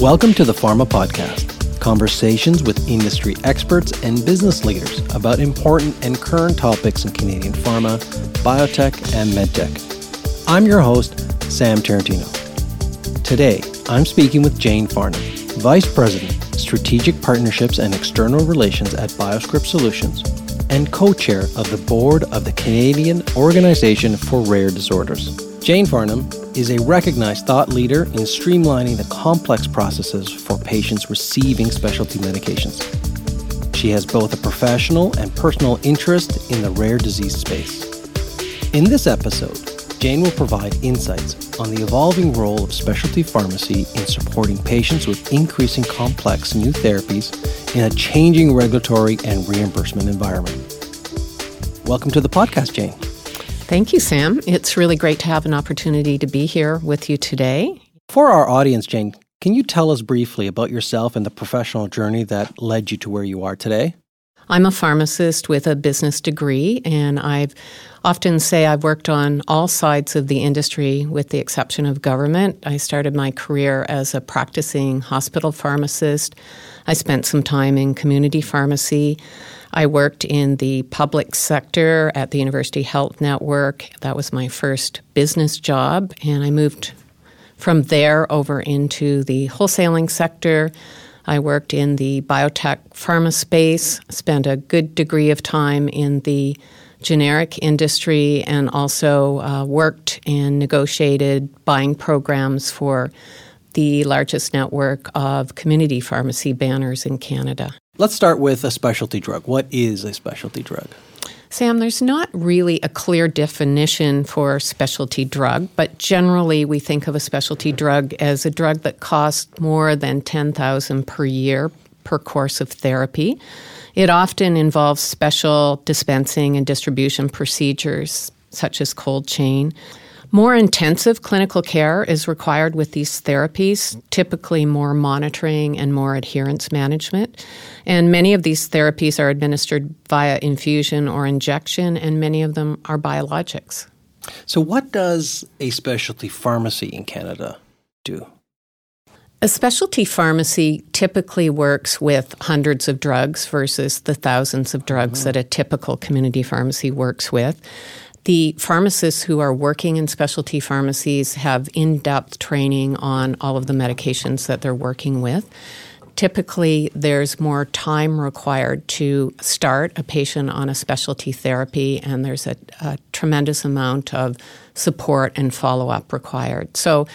Welcome to the Pharma Podcast, conversations with industry experts and business leaders about important and current topics in Canadian pharma, biotech, and medtech. I'm your host, Sam Tarantino. Today, I'm speaking with Jane Farnham, Vice President, Strategic Partnerships and External Relations at Bioscript Solutions and co chair of the board of the Canadian Organization for Rare Disorders. Jane Farnham is a recognized thought leader in streamlining the complex processes for patients receiving specialty medications. She has both a professional and personal interest in the rare disease space. In this episode, Jane will provide insights on the evolving role of specialty pharmacy in supporting patients with increasing complex new therapies in a changing regulatory and reimbursement environment. Welcome to the podcast, Jane. Thank you, Sam. It's really great to have an opportunity to be here with you today. For our audience, Jane, can you tell us briefly about yourself and the professional journey that led you to where you are today? I'm a pharmacist with a business degree, and I've often say I've worked on all sides of the industry with the exception of government. I started my career as a practicing hospital pharmacist. I spent some time in community pharmacy. I worked in the public sector at the University Health Network. That was my first business job, and I moved from there over into the wholesaling sector. I worked in the biotech pharma space, spent a good degree of time in the generic industry, and also uh, worked and negotiated buying programs for the largest network of community pharmacy banners in Canada. Let's start with a specialty drug. What is a specialty drug? Sam, there's not really a clear definition for specialty drug, but generally we think of a specialty drug as a drug that costs more than 10,000 per year per course of therapy. It often involves special dispensing and distribution procedures such as cold chain. More intensive clinical care is required with these therapies, typically more monitoring and more adherence management. And many of these therapies are administered via infusion or injection, and many of them are biologics. So, what does a specialty pharmacy in Canada do? A specialty pharmacy typically works with hundreds of drugs versus the thousands of drugs mm-hmm. that a typical community pharmacy works with. The pharmacists who are working in specialty pharmacies have in depth training on all of the medications that they're working with. Typically, there's more time required to start a patient on a specialty therapy, and there's a, a tremendous amount of support and follow up required. So,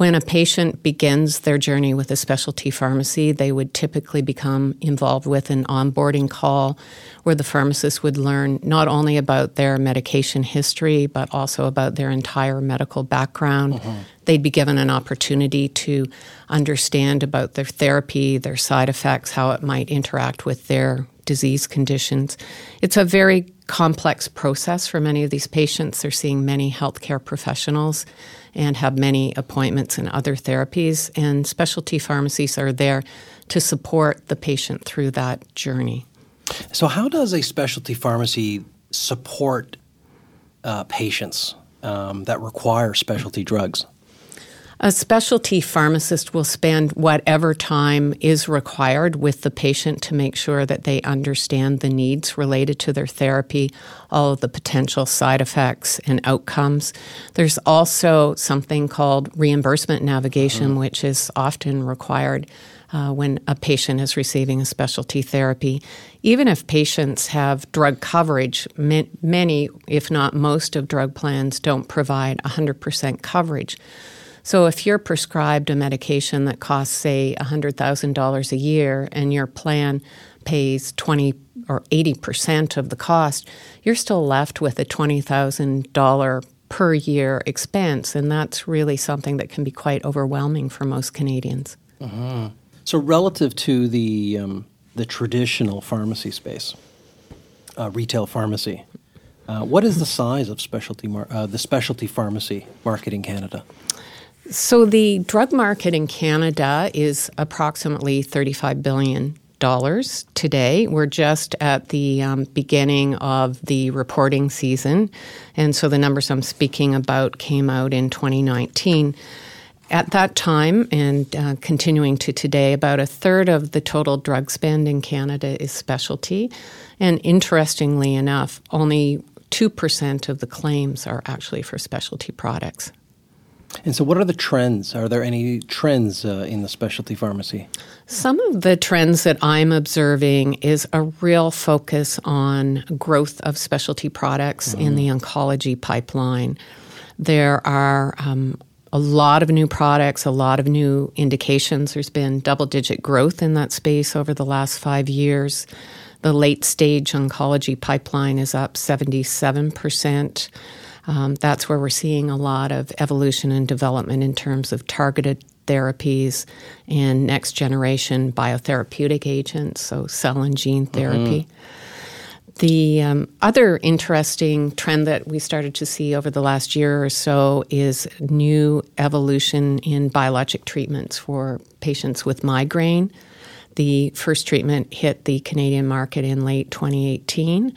when a patient begins their journey with a specialty pharmacy, they would typically become involved with an onboarding call where the pharmacist would learn not only about their medication history, but also about their entire medical background. Uh-huh. They'd be given an opportunity to understand about their therapy, their side effects, how it might interact with their disease conditions. It's a very complex process for many of these patients. They're seeing many healthcare professionals and have many appointments and other therapies. And specialty pharmacies are there to support the patient through that journey. So, how does a specialty pharmacy support uh, patients um, that require specialty drugs? A specialty pharmacist will spend whatever time is required with the patient to make sure that they understand the needs related to their therapy, all of the potential side effects and outcomes. There's also something called reimbursement navigation, mm-hmm. which is often required. Uh, when a patient is receiving a specialty therapy. Even if patients have drug coverage, many, if not most, of drug plans don't provide 100% coverage. So if you're prescribed a medication that costs, say, $100,000 a year and your plan pays 20 or 80% of the cost, you're still left with a $20,000 per year expense. And that's really something that can be quite overwhelming for most Canadians. Uh-huh. So, relative to the, um, the traditional pharmacy space, uh, retail pharmacy, uh, what is the size of specialty mar- uh, the specialty pharmacy market in Canada? So the drug market in Canada is approximately $35 billion today. We're just at the um, beginning of the reporting season. And so the numbers I'm speaking about came out in 2019. at that time and uh, continuing to today, about a third of the total drug spend in Canada is specialty. And interestingly enough, only 2% of the claims are actually for specialty products. And so, what are the trends? Are there any trends uh, in the specialty pharmacy? Some of the trends that I'm observing is a real focus on growth of specialty products mm-hmm. in the oncology pipeline. There are um, a lot of new products, a lot of new indications. There's been double digit growth in that space over the last five years. The late stage oncology pipeline is up 77%. Um, that's where we're seeing a lot of evolution and development in terms of targeted therapies and next generation biotherapeutic agents, so cell and gene mm-hmm. therapy. Mm-hmm. The um, other interesting trend that we started to see over the last year or so is new evolution in biologic treatments for patients with migraine. The first treatment hit the Canadian market in late 2018.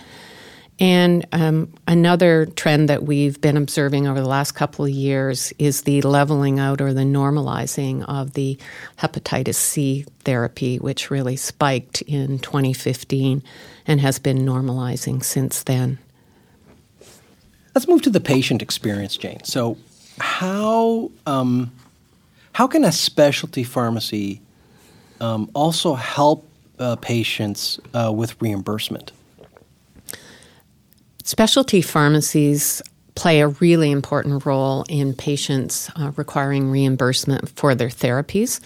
And um, another trend that we've been observing over the last couple of years is the leveling out or the normalizing of the hepatitis C therapy, which really spiked in 2015 and has been normalizing since then. Let's move to the patient experience, Jane. So, how um, how can a specialty pharmacy um, also help uh, patients uh, with reimbursement? Specialty pharmacies play a really important role in patients uh, requiring reimbursement for their therapies.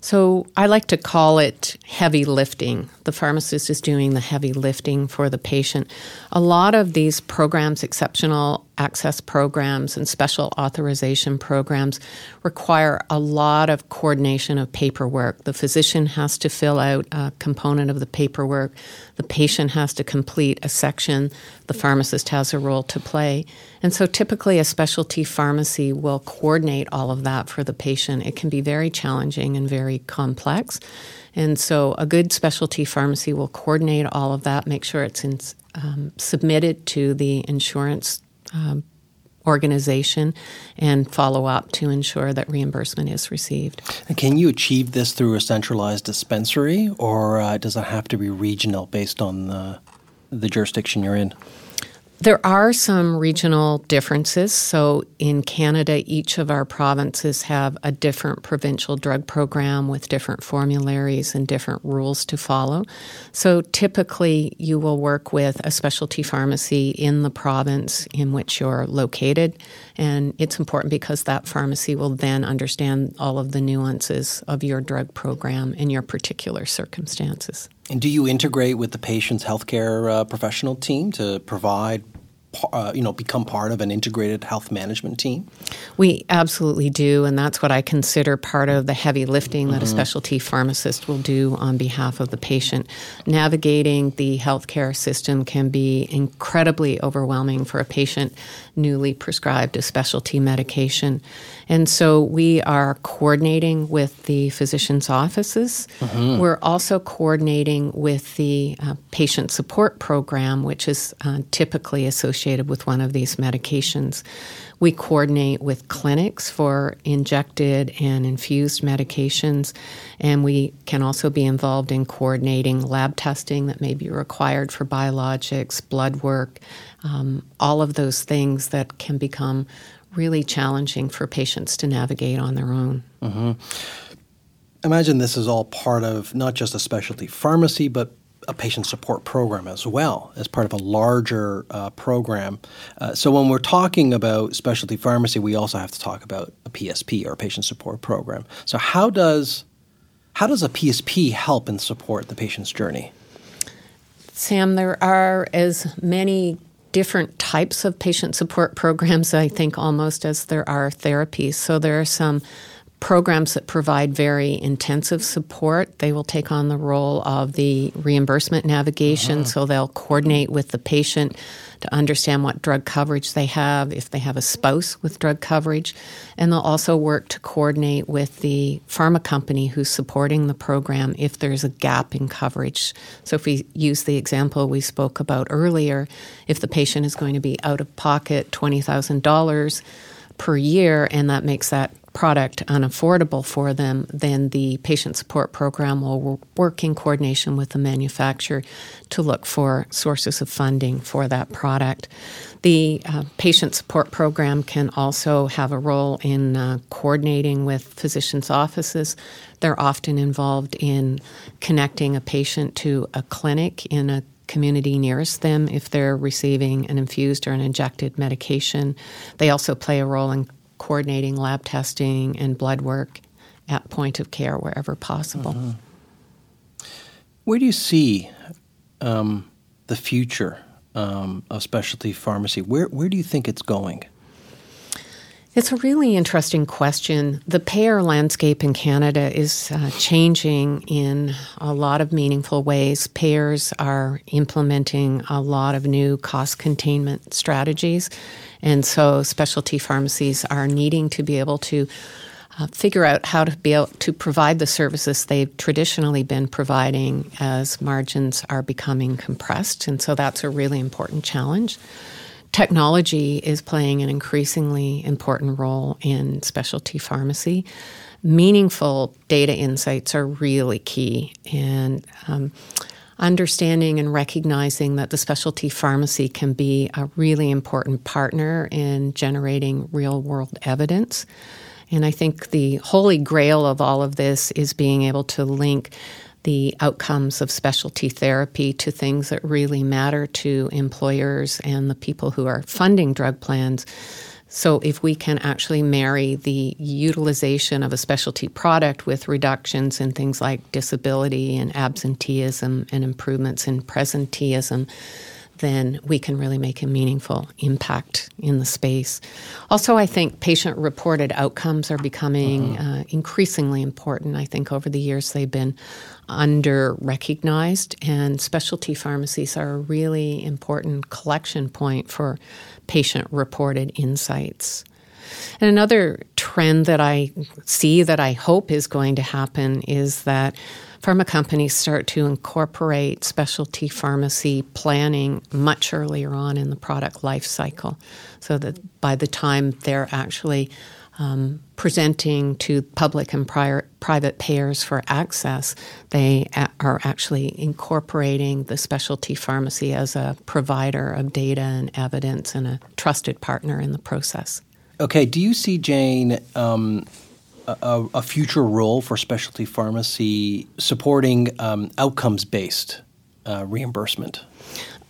So I like to call it heavy lifting. The pharmacist is doing the heavy lifting for the patient. A lot of these programs, exceptional access programs and special authorization programs, require a lot of coordination of paperwork. The physician has to fill out a component of the paperwork, the patient has to complete a section, the pharmacist has a role to play. And so typically a specialty pharmacy will coordinate all of that for the patient. It can be very challenging and very complex. And so, a good specialty pharmacy will coordinate all of that, make sure it's in, um, submitted to the insurance um, organization, and follow up to ensure that reimbursement is received. And can you achieve this through a centralized dispensary, or uh, does it have to be regional based on the, the jurisdiction you're in? There are some regional differences. So, in Canada, each of our provinces have a different provincial drug program with different formularies and different rules to follow. So, typically, you will work with a specialty pharmacy in the province in which you're located. And it's important because that pharmacy will then understand all of the nuances of your drug program in your particular circumstances. And do you integrate with the patient's healthcare uh, professional team to provide uh, you know, become part of an integrated health management team? We absolutely do, and that's what I consider part of the heavy lifting that mm-hmm. a specialty pharmacist will do on behalf of the patient. Navigating the healthcare system can be incredibly overwhelming for a patient newly prescribed a specialty medication. And so we are coordinating with the physician's offices. Mm-hmm. We're also coordinating with the uh, patient support program, which is uh, typically associated with one of these medications. We coordinate with clinics for injected and infused medications, and we can also be involved in coordinating lab testing that may be required for biologics, blood work, um, all of those things that can become really challenging for patients to navigate on their own. Mm-hmm. Imagine this is all part of not just a specialty pharmacy, but a patient support program as well as part of a larger uh, program. Uh, so when we're talking about specialty pharmacy, we also have to talk about a PSP or a patient support program. So how does how does a PSP help and support the patient's journey? Sam, there are as many different types of patient support programs, I think, almost as there are therapies. So there are some programs that provide very intensive support. They will take on the role of the reimbursement navigation, uh-huh. so they'll coordinate with the patient to understand what drug coverage they have, if they have a spouse with drug coverage, and they'll also work to coordinate with the pharma company who's supporting the program if there's a gap in coverage. So, if we use the example we spoke about earlier, if the patient is going to be out of pocket $20,000 per year and that makes that product unaffordable for them, then the patient support program will work in coordination with the manufacturer to look for sources of funding for that product. The uh, patient support program can also have a role in uh, coordinating with physicians' offices. They're often involved in connecting a patient to a clinic in a community nearest them if they're receiving an infused or an injected medication. They also play a role in coordinating lab testing and blood work at point of care wherever possible. Mm-hmm. Where do you see um, the future um, of specialty pharmacy? Where where do you think it's going? It's a really interesting question. The payer landscape in Canada is uh, changing in a lot of meaningful ways. Payers are implementing a lot of new cost containment strategies, and so specialty pharmacies are needing to be able to uh, figure out how to be able to provide the services they've traditionally been providing as margins are becoming compressed. And so that's a really important challenge technology is playing an increasingly important role in specialty pharmacy. Meaningful data insights are really key, and um, understanding and recognizing that the specialty pharmacy can be a really important partner in generating real world evidence. And I think the holy grail of all of this is being able to link the outcomes of specialty therapy to things that really matter to employers and the people who are funding drug plans. So, if we can actually marry the utilization of a specialty product with reductions in things like disability and absenteeism and improvements in presenteeism, then we can really make a meaningful impact in the space. Also, I think patient reported outcomes are becoming uh-huh. uh, increasingly important. I think over the years they've been under recognized, and specialty pharmacies are a really important collection point for patient reported insights. And another trend that I see that I hope is going to happen is that pharma companies start to incorporate specialty pharmacy planning much earlier on in the product life cycle so that by the time they're actually um, presenting to public and prior, private payers for access, they a- are actually incorporating the specialty pharmacy as a provider of data and evidence and a trusted partner in the process. Okay, do you see, Jane, um, a, a, future role for specialty pharmacy supporting um, outcomes based uh, reimbursement?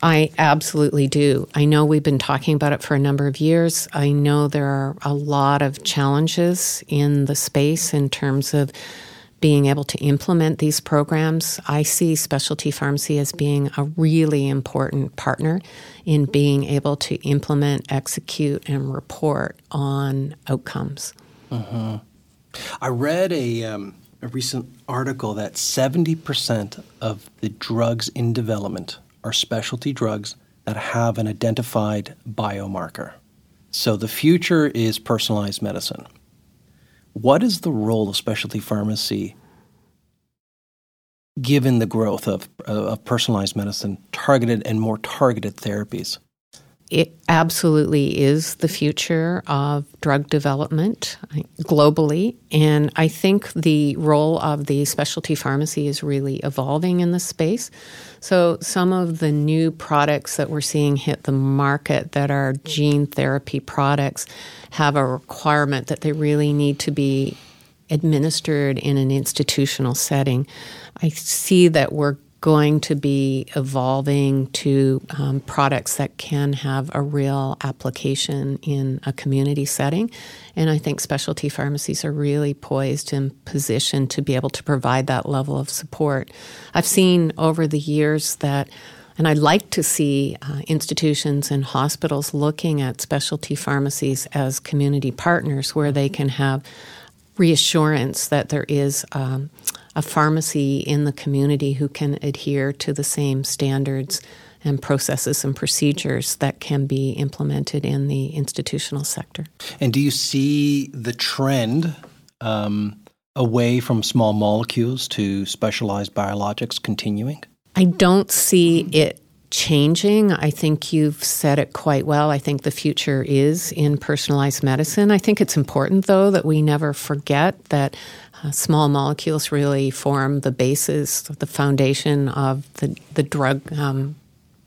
I absolutely do. I know we've been talking about it for a number of years. I know there are a lot of challenges in the space in terms of being able to implement these programs. I see specialty pharmacy as being a really important partner in being able to implement, execute, and report on outcomes. Uh-huh. I read a, um, a recent article that 70% of the drugs in development are specialty drugs that have an identified biomarker. So the future is personalized medicine. What is the role of specialty pharmacy given the growth of, of personalized medicine, targeted and more targeted therapies? It absolutely is the future of drug development globally. And I think the role of the specialty pharmacy is really evolving in this space. So, some of the new products that we're seeing hit the market that are gene therapy products have a requirement that they really need to be administered in an institutional setting. I see that we're going to be evolving to um, products that can have a real application in a community setting. And I think specialty pharmacies are really poised and positioned to be able to provide that level of support. I've seen over the years that and I'd like to see uh, institutions and hospitals looking at specialty pharmacies as community partners where they can have reassurance that there is um, a pharmacy in the community who can adhere to the same standards and processes and procedures that can be implemented in the institutional sector. And do you see the trend um, away from small molecules to specialized biologics continuing? I don't see it changing. I think you've said it quite well. I think the future is in personalized medicine. I think it's important, though, that we never forget that uh, small molecules really form the basis, the foundation of the, the drug um,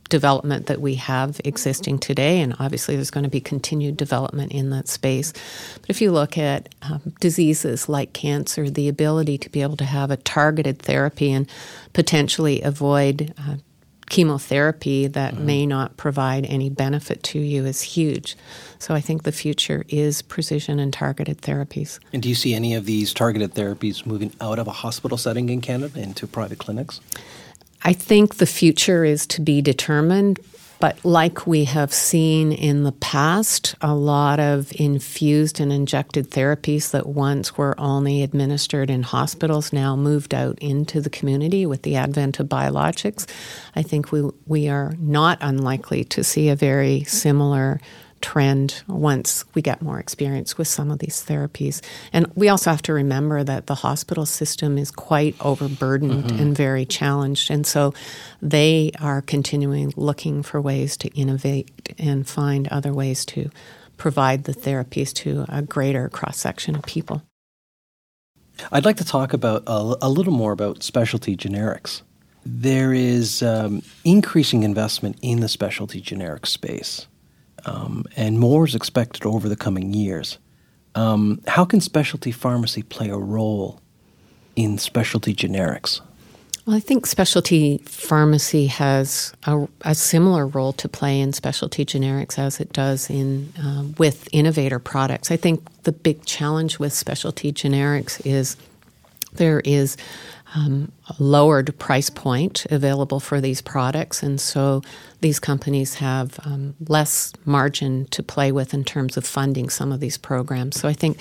development that we have existing today, and obviously there's going to be continued development in that space. But if you look at um, diseases like cancer, the ability to be able to have a targeted therapy and potentially avoid uh, chemotherapy that mm-hmm. may not provide any benefit to you is huge. So I think the future is precision and targeted therapies. And do you see any of these targeted therapies moving out of a hospital setting in Canada into private clinics? I think the future is to be determined, but like we have seen in the past, a lot of infused and injected therapies that once were only administered in hospitals now moved out into the community with the advent of biologics. I think we, we are not unlikely to see a very similar trend once we get more experience with some of these therapies. And we also have to remember that the hospital system is quite overburdened mm-hmm. and very challenged. And so they are continuing looking for ways to innovate and find other ways to provide the therapies to a greater cross section of people. I'd like to talk about a, a, little more about specialty generics. There is um, increasing investment in the specialty generic space um, and more is expected over the coming years. Um, how can specialty pharmacy play a role in specialty generics? Well, I think specialty pharmacy has a, a, similar role to play in specialty generics as it does in uh, with innovator products. I think the big challenge with specialty generics is there is um, lowered price point available for these products, and so these companies have um, less margin to play with in terms of funding some of these programs. So I think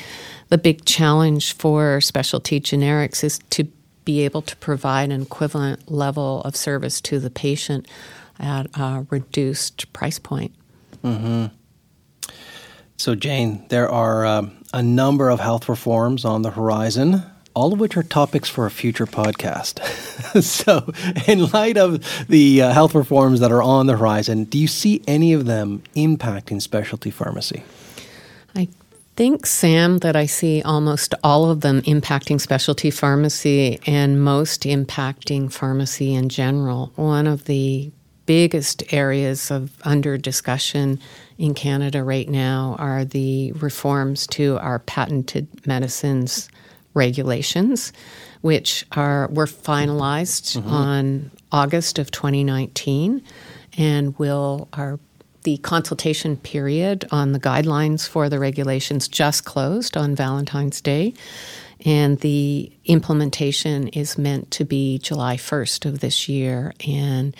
the big challenge for specialty generics is to be able to provide an equivalent level of service to the patient at a reduced price point. Mm-hmm. So, Jane, there are um, a number of health reforms on the horizon all of which are topics for a future podcast. so, in light of the uh, health reforms that are on the horizon, do you see any of them impacting specialty pharmacy? I think, Sam, that I see almost all of them impacting specialty pharmacy and most impacting pharmacy in general. One of the biggest areas of under discussion in Canada right now are the reforms to our patented medicines regulations, which are were finalized mm-hmm. on August of 2019, and will are the consultation period on the guidelines for the regulations just closed on Valentine's Day. And the implementation is meant to be July 1st of this year. And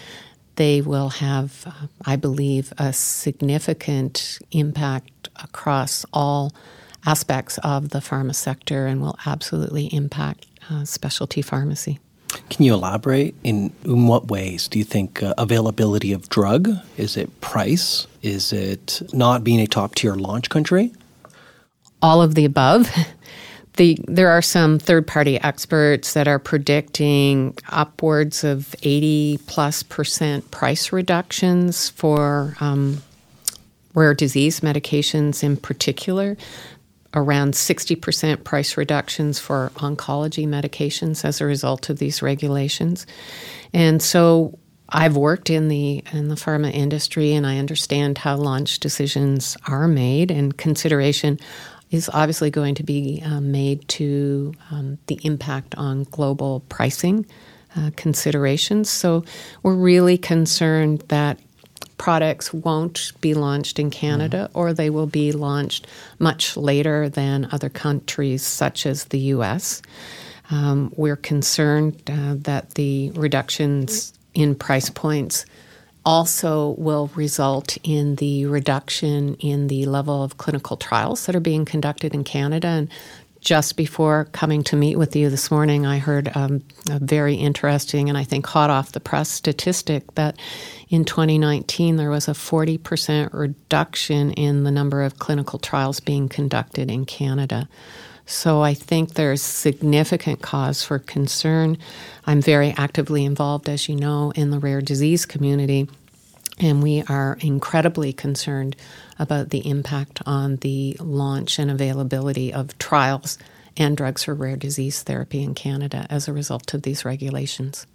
they will have, uh, I believe, a significant impact across all aspects of the pharma sector and will absolutely impact uh, specialty pharmacy. Can you elaborate in, in what ways do you think uh, availability of drug? Is it price? Is it not being a top tier launch country? All of the above. The, there are some third party experts that are predicting upwards of 80 plus percent price reductions for um, rare disease medications in particular around 60% price reductions for oncology medications as a result of these regulations. And so I've worked in the in the pharma industry and I understand how launch decisions are made and consideration is obviously going to be uh, made to um, the impact on global pricing uh, considerations. So we're really concerned that products won't be launched in Canada mm. or they will be launched much later than other countries, such as the US. Um, we're concerned uh, that the reductions in price points also will result in the reduction in the level of clinical trials that are being conducted in Canada. And just before coming to meet with you this morning, I heard um, a very interesting and I think hot off the press statistic that in 2019 there was a 40% reduction in the number of clinical trials being conducted in Canada. So I think there's significant cause for concern. I'm very actively involved, as you know, in the rare disease community. And we are incredibly concerned about the impact on the launch and availability of trials and drugs for rare disease therapy in Canada as a result of these regulations.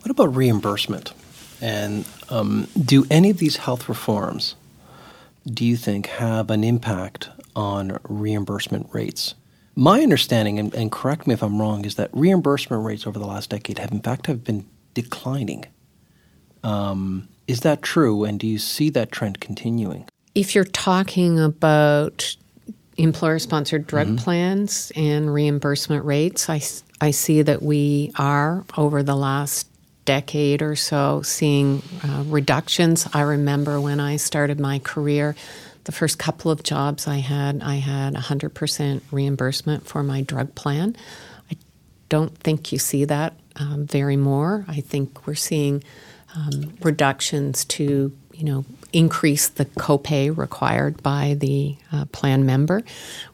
What about reimbursement? And um, do any of these health reforms, do you think, have an impact on reimbursement rates? My understanding, and, and correct me if I'm wrong, is that reimbursement rates over the last decade have, in fact, have been declining. Um, is that true, and do you see that trend continuing? If you're talking about employer sponsored drug mm-hmm. plans and reimbursement rates, I, I see that we are, over the last decade or so, seeing uh, reductions. I remember when I started my career, the first couple of jobs I had, I had 100% reimbursement for my drug plan. I don't think you see that um, very more. I think we're seeing um, reductions to, you know, increase the copay required by the uh, plan member.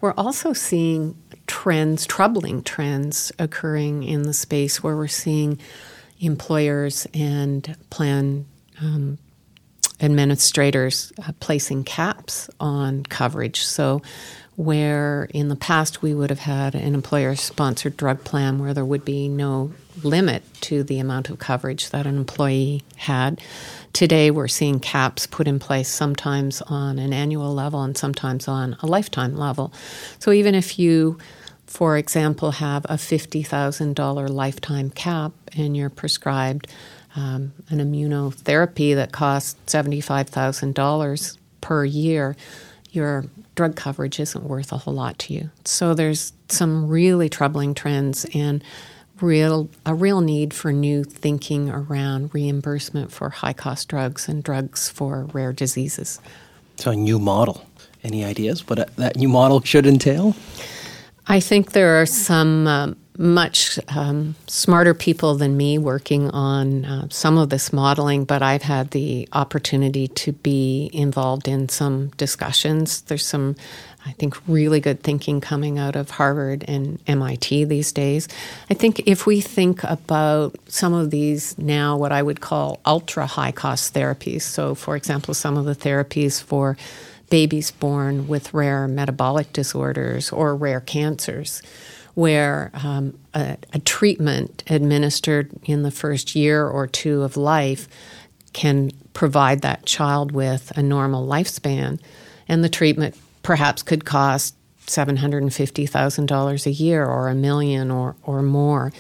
We're also seeing trends, troubling trends occurring in the space where we're seeing employers and plan um, administrators uh, placing caps on coverage. So, where in the past we would have had an employer sponsored drug plan where there would be no limit to the amount of coverage that an employee had. Today, we're seeing caps put in place sometimes on an annual level and sometimes on a lifetime level. So, even if you, for example, have a $50,000 lifetime cap and you're prescribed um, an immunotherapy that costs $75,000 per year, your drug coverage isn't worth a whole lot to you. So there's some really troubling trends and real a real need for new thinking around reimbursement for high cost drugs and drugs for rare diseases. So a new model. Any ideas what that new model should entail? I think there are some um, much um, smarter people than me working on uh, some of this modeling, but I've had the opportunity to be involved in some discussions. There's some, I think, really good thinking coming out of Harvard and MIT these days. I think if we think about some of these now, what I would call ultra high cost therapies, so for example, some of the therapies for babies born with rare metabolic disorders or rare cancers where um, a, a, treatment administered in the first year or two of life can provide that child with a normal lifespan. And the treatment perhaps could cost $750,000 a year or a million or, or more.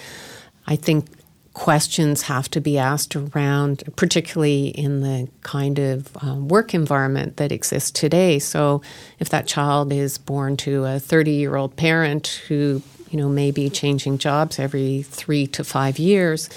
I think questions have to be asked around, particularly in the kind of um, work environment that exists today. So, if that child is born to a 30 year old parent who you know, maybe changing jobs every three to five years,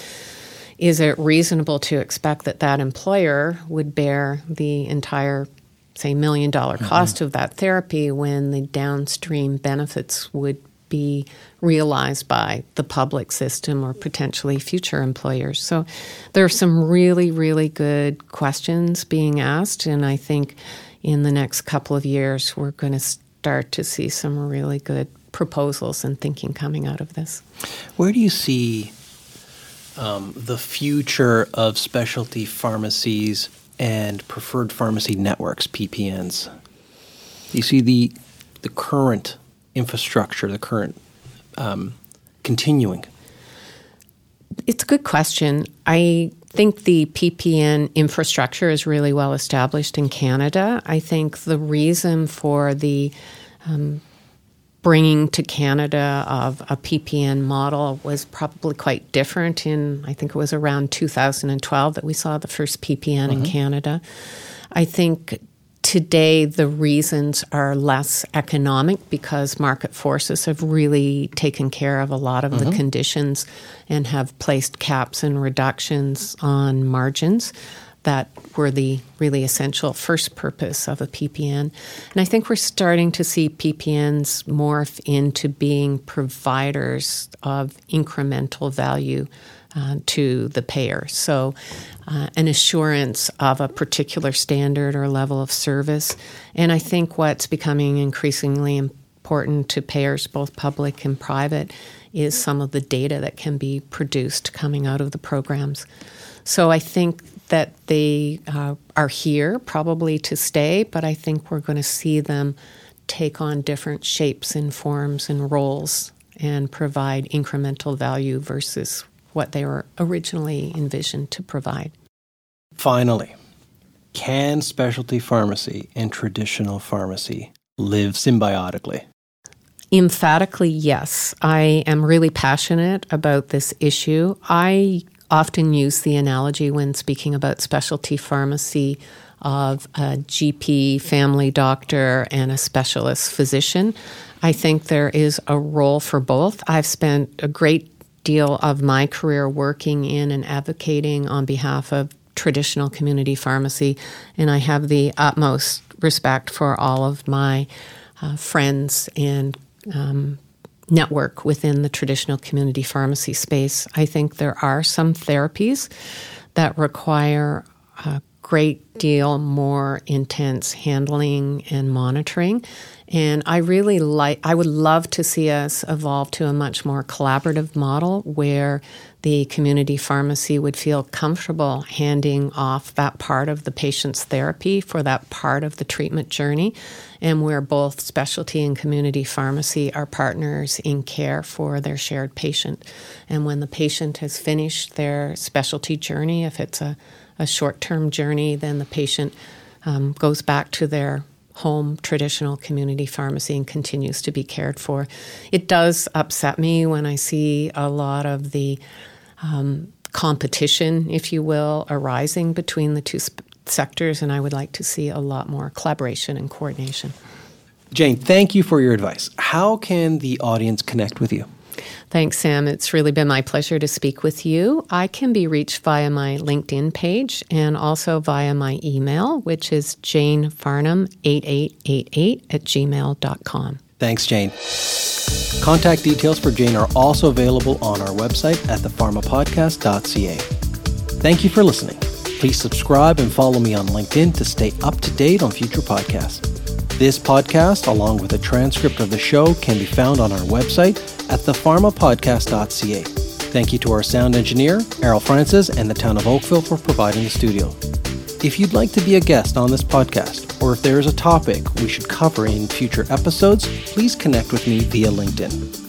is it reasonable to expect that that employer would bear the entire, say, million dollar mm-hmm. cost mm-hmm. of that therapy when the downstream benefits would be realized by the public system or potentially future employers? So there are some really, really good questions being asked, and I think in the next couple of years we're going to start to see some really good proposals and thinking coming out of this. Where do you see um, the future of specialty pharmacies and preferred pharmacy networks, PPNs? You see the the current infrastructure, the current um, continuing? It's a good question. I think the PPN infrastructure is really well established in Canada. I think the reason for the um, bringing to Canada of a PPN model was probably quite different in, I think it was around 2012 that we saw the first PPN in mm-hmm. Canada. I think today the reasons are less economic because market forces have really taken care of a lot of mm-hmm. the conditions and have placed caps and reductions on margins that were the really essential first purpose of a PPN. And I think we're starting to see PPNs morph into being providers of incremental value uh, to the payer. So, uh, an assurance of a particular standard or level of service. And I think what's becoming increasingly important to payers, both public and private, is some of the data that can be produced coming out of the programs. So I think that they uh, are here probably to stay, but I think we're going to see them take on different shapes and forms and roles and provide incremental value versus what they were originally envisioned to provide. Finally, can specialty pharmacy and traditional pharmacy live symbiotically? Emphatically, yes. I am really passionate about this issue. I often use the analogy when speaking about specialty pharmacy of a GP, family doctor, and a specialist physician. I think there is a role for both. I've spent a great deal of my career working in and advocating on behalf of traditional community pharmacy, and I have the utmost respect for all of my uh, friends and um, network within the traditional community pharmacy space. I think there are some therapies that require a great deal more intense handling and monitoring. And I really like, I would love to see us evolve to a much more collaborative model where the community pharmacy would feel comfortable handing off that part of the patient's therapy for that part of the treatment journey, and where both specialty and community pharmacy are partners in care for their shared patient. And when the patient has finished their specialty journey, if it's a, a short term journey, then the patient um, goes back to their home traditional community pharmacy and continues to be cared for. It does upset me when I see a lot of the um, competition, if you will, arising between the two sp- sectors, and I would like to see a lot more collaboration and coordination. Jane, thank you for your advice. How can the audience connect with you? Thanks, Sam. It's really been my pleasure to speak with you. I can be reached via my LinkedIn page and also via my email, which is janefarnham8888 at gmail.com. Thanks, Jane. Contact details for Jane are also available on our website at thepharmapodcast.ca. Thank you for listening. Please subscribe and follow me on LinkedIn to stay up to date on future podcasts. This podcast, along with a transcript of the show, can be found on our website at thepharmapodcast.ca. Thank you to our sound engineer, Errol Francis, and the town of Oakville for providing the studio. If you'd like to be a guest on this podcast, or if there is a topic we should cover in future episodes, please connect with me via LinkedIn.